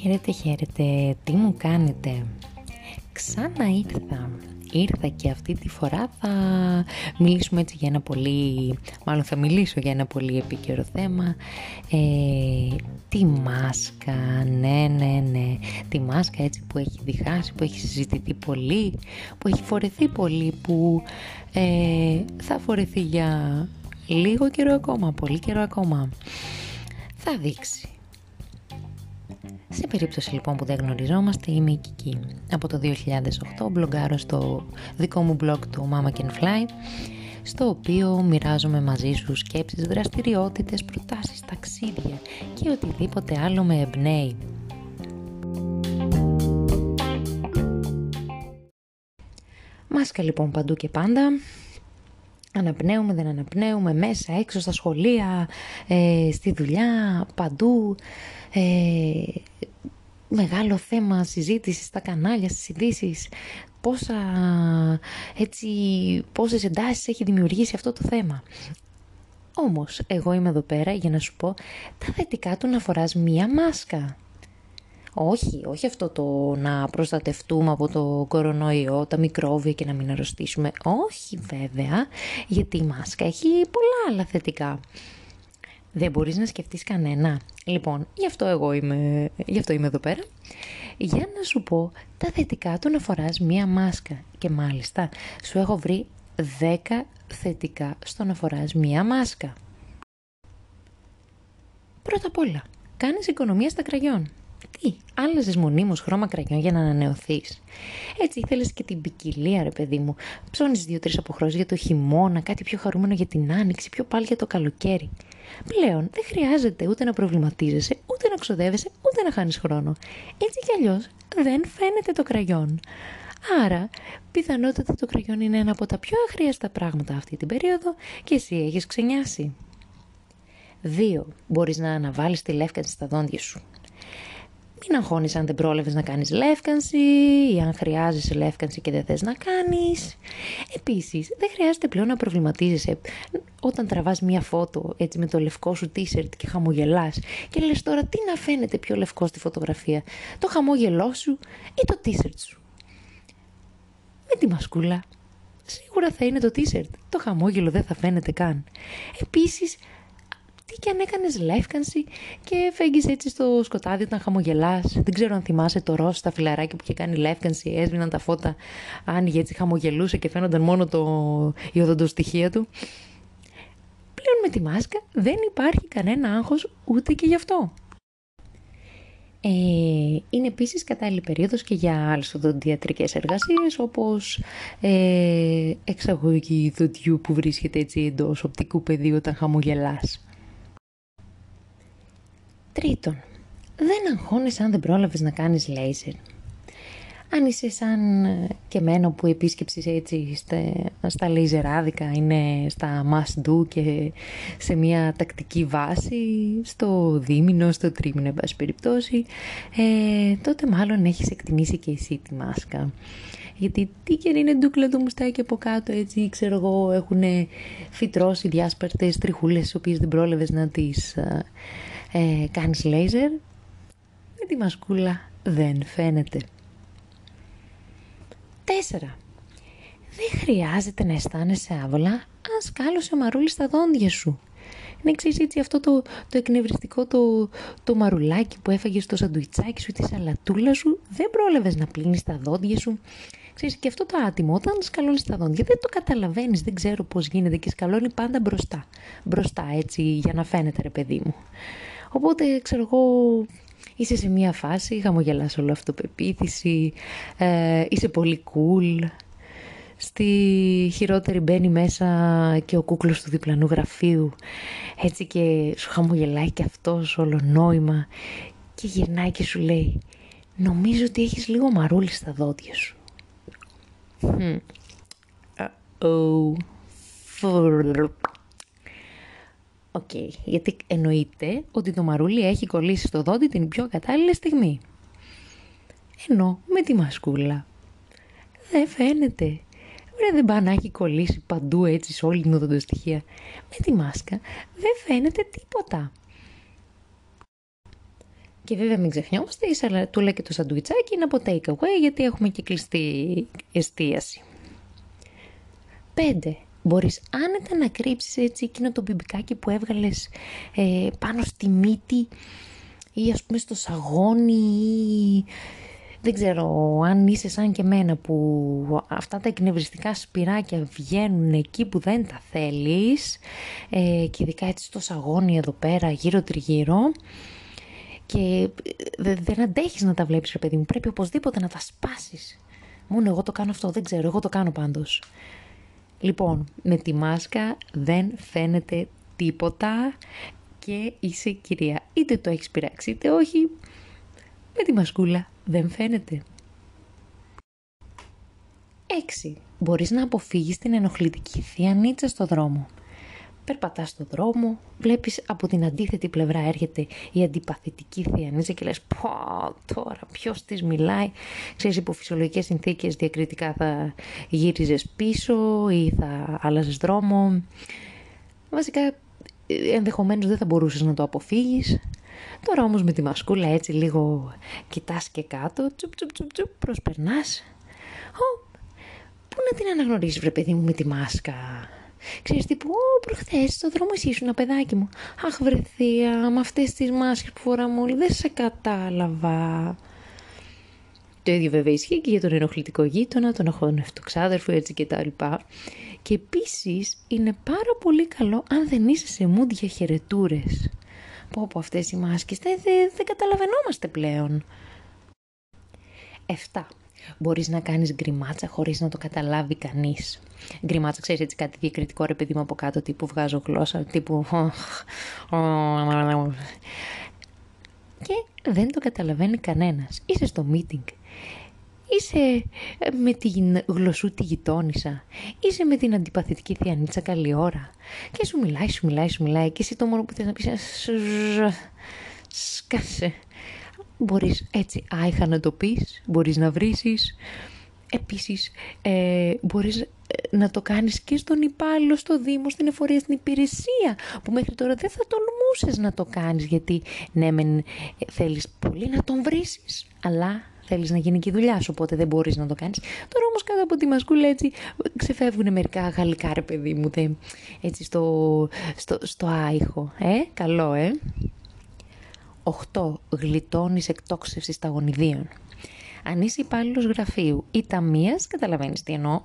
Χαίρετε, χαίρετε, τι μου κάνετε; Ξανά ήρθα. Ήρθα και αυτή τη φορά θα μιλήσουμε έτσι για ένα πολύ, μάλλον θα μιλήσω για ένα πολύ επίκαιρο θέμα. Ε, τη μάσκα, ναι, ναι, ναι. Τη μάσκα έτσι που έχει διχάσει, που έχει συζητηθεί πολύ, που έχει φορεθεί πολύ, που ε, θα φορεθεί για λίγο καιρό ακόμα, πολύ καιρό ακόμα. Θα δείξει. Σε περίπτωση λοιπόν που δεν γνωριζόμαστε είμαι η Κική. Από το 2008 μπλογκάρω στο δικό μου blog του Mama Can Fly στο οποίο μοιράζομαι μαζί σου σκέψεις, δραστηριότητες, προτάσεις, ταξίδια και οτιδήποτε άλλο με εμπνέει. Μάσκα λοιπόν παντού και πάντα, Αναπνέουμε, δεν αναπνέουμε, μέσα, έξω, στα σχολεία, ε, στη δουλειά, παντού. Ε, μεγάλο θέμα συζήτησης στα κανάλια, στις ειδήσεις. Πόσα, έτσι, πόσες εντάσεις έχει δημιουργήσει αυτό το θέμα. Όμως, εγώ είμαι εδώ πέρα για να σου πω τα θετικά του να φοράς μία μάσκα. Όχι, όχι αυτό το να προστατευτούμε από το κορονοϊό, τα μικρόβια και να μην αρρωστήσουμε. Όχι βέβαια, γιατί η μάσκα έχει πολλά άλλα θετικά. Δεν μπορείς να σκεφτείς κανένα. Λοιπόν, γι' αυτό εγώ είμαι, γι αυτό είμαι εδώ πέρα. Για να σου πω τα θετικά του να φοράς μία μάσκα. Και μάλιστα σου έχω βρει 10 θετικά στο να φοράς μία μάσκα. Πρώτα απ' όλα, κάνεις οικονομία στα κραγιόν. Τι, άλλαζες μονίμως χρώμα κραγιόν για να ανανεωθείς. Έτσι ήθελες και την ποικιλία, ρε παιδί μου. Ψώνεις δύο-τρεις αποχρώσεις για το χειμώνα, κάτι πιο χαρούμενο για την άνοιξη, πιο πάλι για το καλοκαίρι. Πλέον δεν χρειάζεται ούτε να προβληματίζεσαι, ούτε να ξοδεύεσαι, ούτε να χάνεις χρόνο. Έτσι κι αλλιώς δεν φαίνεται το κραγιόν. Άρα, πιθανότατα το κραγιόν είναι ένα από τα πιο αχρίαστα πράγματα αυτή την περίοδο και εσύ έχεις ξενιάσει. 2. Μπορείς να αναβάλεις τη λεύκανση στα δόντια σου. Μην αγχώνεις αν δεν πρόλαβες να κάνεις λεύκανση ή αν χρειάζεσαι λεύκανση και δεν θες να κάνεις. Επίσης, δεν χρειάζεται πλέον να προβληματίζεσαι όταν τραβάς μία φώτο έτσι με το λευκό σου t-shirt και χαμογελάς και λες τώρα τι να φαίνεται πιο λευκό στη φωτογραφία, το χαμόγελό σου ή το t-shirt σου; Με τη μασκούλα. Σίγουρα θα είναι το t-shirt. Το χαμόγελο δεν θα φαίνεται καν. Επίσης, τι και αν έκανες λεύκανση και φέγγεις έτσι στο σκοτάδι όταν χαμογελάς. Δεν ξέρω αν θυμάσαι το ροζ στα φιλαράκια που είχε κάνει λεύκανση, έσβηναν τα φώτα, άνοιγε έτσι, χαμογελούσε και φαίνονταν μόνο το... η οδοντοστοιχεία του. Πλέον με τη μάσκα δεν υπάρχει κανένα άγχος ούτε και γι' αυτό. Ε, είναι επίσης κατάλληλη περίοδος και για άλλες οδοντιατρικές εργασίες όπως ε, εξαγωγή δοντιού που βρίσκεται έτσι εντός οπτικού πεδίου όταν χαμογελάς. Τρίτον, δεν αγχώνεσαι αν δεν πρόλαβες να κάνεις λέιζερ. Αν είσαι σαν ε, και μένω που η επίσκεψη έτσι στα, στα λέιζεράδικα είναι στα must do και σε μια τακτική βάση, στο δίμηνο, στο τρίμηνο, εν πάση περιπτώσει, ε, τότε μάλλον έχεις εκτιμήσει και εσύ τη μάσκα. Γιατί τι και είναι ντούκλα το μουστάκι από κάτω, έτσι, ξέρω εγώ, έχουν φυτρώσει διάσπαρτες τριχούλες, τις οποίες δεν πρόλαβες να τις ε, ε, κάνεις λέιζερ, με τη μασκούλα δεν φαίνεται. Τέσσερα. Δεν χρειάζεται να αισθάνεσαι άβολα αν σκάλωσε μαρούλι στα δόντια σου. Είναι εξή έτσι αυτό το, το εκνευριστικό το, το μαρουλάκι που έφαγες στο σαντουιτσάκι σου, τη σαλατούλα σου, δεν πρόλαβες να πλύνεις τα δόντια σου. Ξέρεις, και αυτό το άτιμο, όταν σκαλώνεις τα δόντια, δεν το καταλαβαίνεις, δεν ξέρω πώς γίνεται και σκαλώνει πάντα μπροστά. Μπροστά, έτσι, για να φαίνεται, ρε παιδί μου. Οπότε, ξέρω εγώ, είσαι σε μία φάση, χαμογελάς όλο αυτοπεποίθηση, ε, είσαι πολύ cool. Στη χειρότερη μπαίνει μέσα και ο κούκλος του διπλανού γραφείου, έτσι και σου χαμογελάει και αυτός όλο νόημα και γυρνάει και σου λέει «Νομίζω ότι έχεις λίγο μαρούλι στα δόντια σου». Hm. Uh-oh. OK, okay, γιατί εννοείται ότι το μαρούλι έχει κολλήσει στο δόντι την πιο κατάλληλη στιγμή. Ενώ με τη μασκούλα δεν φαίνεται. Ωραία δεν πάει να έχει κολλήσει παντού έτσι σε όλη την οδοντοστοιχεία. Με τη μάσκα δεν φαίνεται τίποτα. Και βέβαια μην ξεχνιόμαστε, η σαλατούλα και το σαντουιτσάκι είναι από take away γιατί έχουμε και κλειστή εστίαση. 5. Μπορείς άνετα να κρύψεις έτσι εκείνο το μπιμπικάκι που έβγαλες ε, πάνω στη μύτη ή ας πούμε στο σαγόνι ή δεν ξέρω αν είσαι σαν και μένα που αυτά τα εκνευριστικά σπυράκια βγαίνουν εκεί που δεν τα θέλεις ε, και ειδικά έτσι στο σαγόνι εδώ πέρα γύρω τριγύρω και ε, δεν αντέχεις να τα βλέπεις ρε παιδί μου, πρέπει οπωσδήποτε να τα σπάσεις. Μόνο εγώ το κάνω αυτό, δεν ξέρω, εγώ το κάνω πάντως. Λοιπόν, με τη μάσκα δεν φαίνεται τίποτα και είσαι κυρία. Είτε το έχεις πειράξει είτε όχι, με τη μασκούλα δεν φαίνεται. 6. Μπορείς να αποφύγεις την ενοχλητική θεία νίτσα στο δρόμο. Περπατάς στο δρόμο, βλέπεις από την αντίθετη πλευρά έρχεται η αντιπαθητική θεία νίτσα και λες πω τώρα ποιος της μιλάει. Ξέρεις υπό φυσιολογικές συνθήκες διακριτικά θα γύριζες πίσω ή θα άλλαζες δρόμο. Βασικά ενδεχομένως δεν θα μπορούσες να το αποφύγεις. Τώρα όμως με τη μασκούλα έτσι λίγο κοιτάς και κάτω, τσουπ τσουπ τσουπ, τσουπ προσπερνάς. Ω, πού να την αναγνωρίσεις βρε παιδί μου με τη μάσκα. Ξέρεις τύπου, ω προχθές στο δρόμο εσύ ήσουν παιδάκι μου. Αχ βρεθία, με αυτές τις μάσκες που φοράμε όλοι δεν σε κατάλαβα. Το ίδιο βέβαια ισχύει και για τον ενοχλητικό γείτονα, τον αχώνευτο ξάδερφο έτσι και τα λοιπά. Και επίσης είναι πάρα πολύ καλό αν δεν είσαι σε mood για χαιρετούρες. Πω από αυτές οι μάσκες δεν, δεν, δεν καταλαβαίνόμαστε πλέον. 7. Μπορείς να κάνεις γκριμάτσα χωρίς να το καταλάβει κανείς. Γκριμάτσα, ξέρεις έτσι κάτι διακριτικό ρε παιδί μου από κάτω, τύπου βγάζω γλώσσα, τύπου... Και δεν το καταλαβαίνει κανένας. Είσαι στο meeting Είσαι ε, με την γλωσσούτη γειτόνισσα. Είσαι με την αντιπαθητική θιανίτσα καλή ώρα. Και σου μιλάει, σου μιλάει, σου μιλάει. Και εσύ το μόνο που θες να πεις είναι σκάσε. Μπορείς έτσι άϊχα να το πεις, μπορείς να βρήσεις. Επίσης, ε, μπορείς ε, να το κάνεις και στον υπάλληλο, στο Δήμο, στην εφορία, στην υπηρεσία, που μέχρι τώρα δεν θα τολμούσες να το κάνεις, γιατί ναι, μεν, ε, θέλεις πολύ να τον βρίσεις, αλλά θέλεις να γίνει και η δουλειά σου, οπότε δεν μπορείς να το κάνεις. Τώρα όμως κάτω από τη μασκούλα έτσι ξεφεύγουν μερικά γαλλικά ρε παιδί μου, δε, έτσι στο, στο, στο άϊχο. Ε, καλό ε. 8. Γλιτώνεις εκτόξευση τα γονιδίων. Αν είσαι υπάλληλος γραφείου ή ταμείας, καταλαβαίνεις τι εννοώ.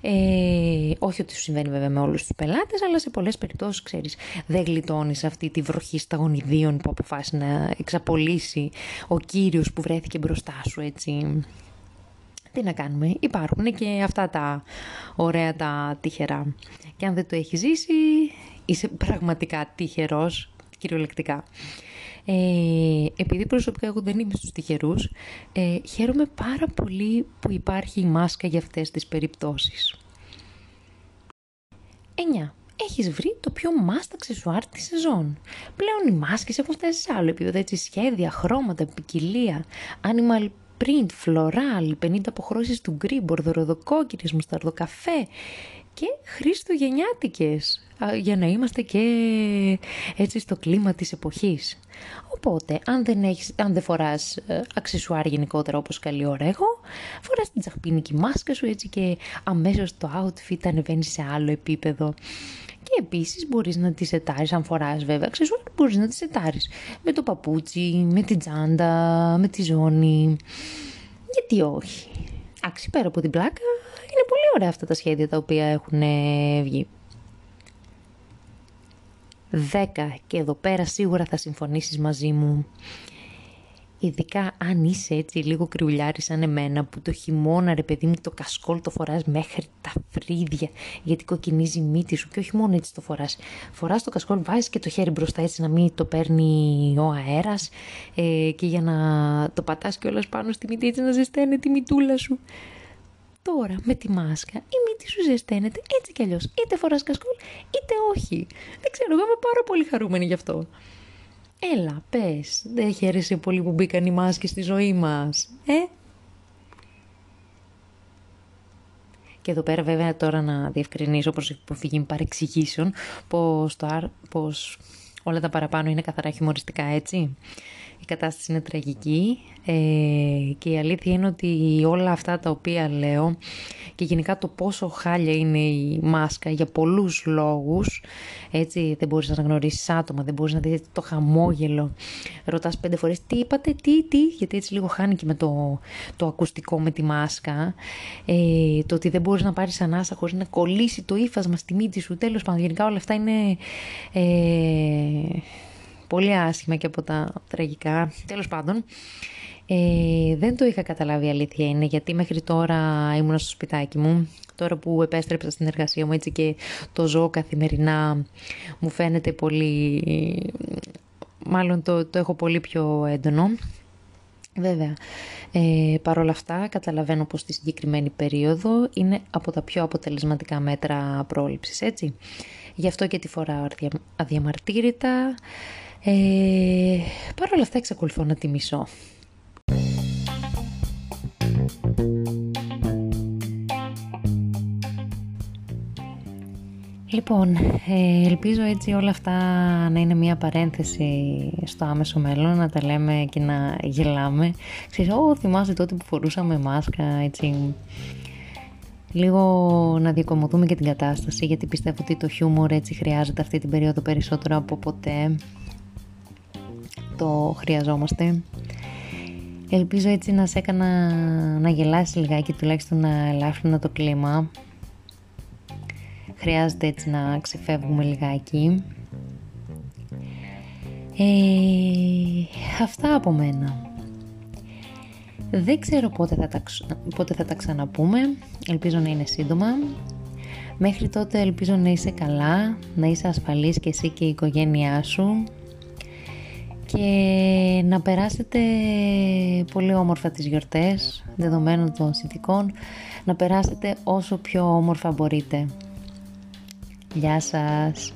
Ε, όχι ότι σου συμβαίνει βέβαια με όλους τους πελάτες, αλλά σε πολλές περιπτώσεις ξέρεις, δεν γλιτώνεις αυτή τη βροχή σταγονιδίων που αποφάσισε να εξαπολύσει ο κύριος που βρέθηκε μπροστά σου, έτσι. Τι να κάνουμε, υπάρχουν και αυτά τα ωραία τα τυχερά. Και αν δεν το έχεις ζήσει, είσαι πραγματικά τυχερός, κυριολεκτικά. Ε, επειδή προσωπικά εγώ δεν είμαι στους τυχερούς, ε, χαίρομαι πάρα πολύ που υπάρχει η μάσκα για αυτές τις περιπτώσεις. 9. Έχεις βρει το πιο must αξεσουάρ της σεζόν. Πλέον οι μάσκες έχουν φτάσει σε άλλο επίπεδο, έτσι σχέδια, χρώματα, ποικιλία, animal print, floral, 50 αποχρώσεις του γκρι, μπορδοροδοκόκκινες, μουσταρδοκαφέ και χριστουγεννιάτικες για να είμαστε και έτσι στο κλίμα της εποχής. Οπότε, αν δεν, έχεις, αν δεν φοράς ε, αξισουάρ γενικότερα όπως καλή ώρα εγώ, φοράς την τσαχπίνικη μάσκα σου έτσι και αμέσως το outfit ανεβαίνεις σε άλλο επίπεδο. Και επίσης μπορείς να τις ετάρεις, αν φοράς βέβαια αξισουάρ, μπορείς να τις ετάρεις με το παπούτσι, με την τσάντα, με τη ζώνη. Γιατί όχι; Άξι πέρα από την πλάκα, είναι πολύ ωραία αυτά τα σχέδια τα οποία έχουν ε, βγει. 10 και εδώ πέρα σίγουρα θα συμφωνήσεις μαζί μου. Ειδικά αν είσαι έτσι λίγο κρυουλιάρη σαν εμένα που το χειμώνα ρε παιδί μου το κασκόλ το φοράς μέχρι τα φρύδια γιατί κοκκινίζει η μύτη σου και όχι μόνο έτσι το φοράς. Φοράς το κασκόλ, βάζεις και το χέρι μπροστά έτσι να μην το παίρνει ο αέρας ε, και για να το πατάς κιόλας πάνω στη μύτη έτσι να ζεσταίνει τη μυτούλα σου. Τώρα με τη μάσκα η μύτη σου ζεσταίνεται έτσι κι αλλιώς. Είτε φοράς κασκόλ είτε όχι. Δεν ξέρω, εγώ είμαι πάρα πολύ χαρούμενη γι' αυτό. Έλα, πες, δεν χαίρεσαι πολύ που μπήκαν οι μάσκες στη ζωή μας, ε; Και εδώ πέρα βέβαια τώρα να διευκρινίσω προς υποφυγή παρεξηγήσεων πως, το, πως όλα τα παραπάνω είναι καθαρά χιουμοριστικά έτσι. Η κατάσταση είναι τραγική. Ε, και η αλήθεια είναι ότι όλα αυτά τα οποία λέω και γενικά το πόσο χάλια είναι η μάσκα για πολλούς λόγους έτσι δεν μπορείς να γνωρίσεις άτομα, δεν μπορείς να δεις το χαμόγελο. Ρωτάς πέντε φορές τι είπατε, τι, τι γιατί έτσι λίγο χάνει και με το, το ακουστικό με τη μάσκα. Ε, το ότι δεν μπορείς να πάρεις ανάσα χωρίς να κολλήσει το ύφασμα στη μύτη σου τέλος πάντων γενικά όλα αυτά είναι ε, πολύ άσχημα και από τα τραγικά. Τέλος πάντων, ε, δεν το είχα καταλάβει η αλήθεια είναι γιατί μέχρι τώρα ήμουν στο σπιτάκι μου τώρα που επέστρεψα στην εργασία μου έτσι και το ζω καθημερινά μου φαίνεται πολύ μάλλον το, το έχω πολύ πιο έντονο Βέβαια, ε, παρόλα αυτά καταλαβαίνω πως στη συγκεκριμένη περίοδο είναι από τα πιο αποτελεσματικά μέτρα πρόληψης, έτσι. Γι' αυτό και τη φορά αδιαμαρτύρητα, ε, Παρ' όλα αυτά εξακολουθώ να τη μισώ. Λοιπόν, ε, ελπίζω έτσι όλα αυτά να είναι μια παρένθεση στο άμεσο μέλλον, να τα λέμε και να γελάμε. Ξέρεις, ό, θυμάσαι τότε που φορούσαμε μάσκα, έτσι, λίγο να διακομωθούμε και την κατάσταση, γιατί πιστεύω ότι το χιούμορ έτσι χρειάζεται αυτή την περίοδο περισσότερο από ποτέ το χρειαζόμαστε. Ελπίζω έτσι να σε έκανα να γελάσεις λιγάκι, τουλάχιστον να ελάφρυνα το κλίμα. Χρειάζεται έτσι να ξεφεύγουμε λιγάκι. Ε, αυτά από μένα. Δεν ξέρω πότε θα, τα, πότε θα τα ξαναπούμε. Ελπίζω να είναι σύντομα. Μέχρι τότε ελπίζω να είσαι καλά, να είσαι ασφαλής και εσύ και η οικογένειά σου και να περάσετε πολύ όμορφα τις γιορτές δεδομένων των συνθηκών να περάσετε όσο πιο όμορφα μπορείτε Γεια σας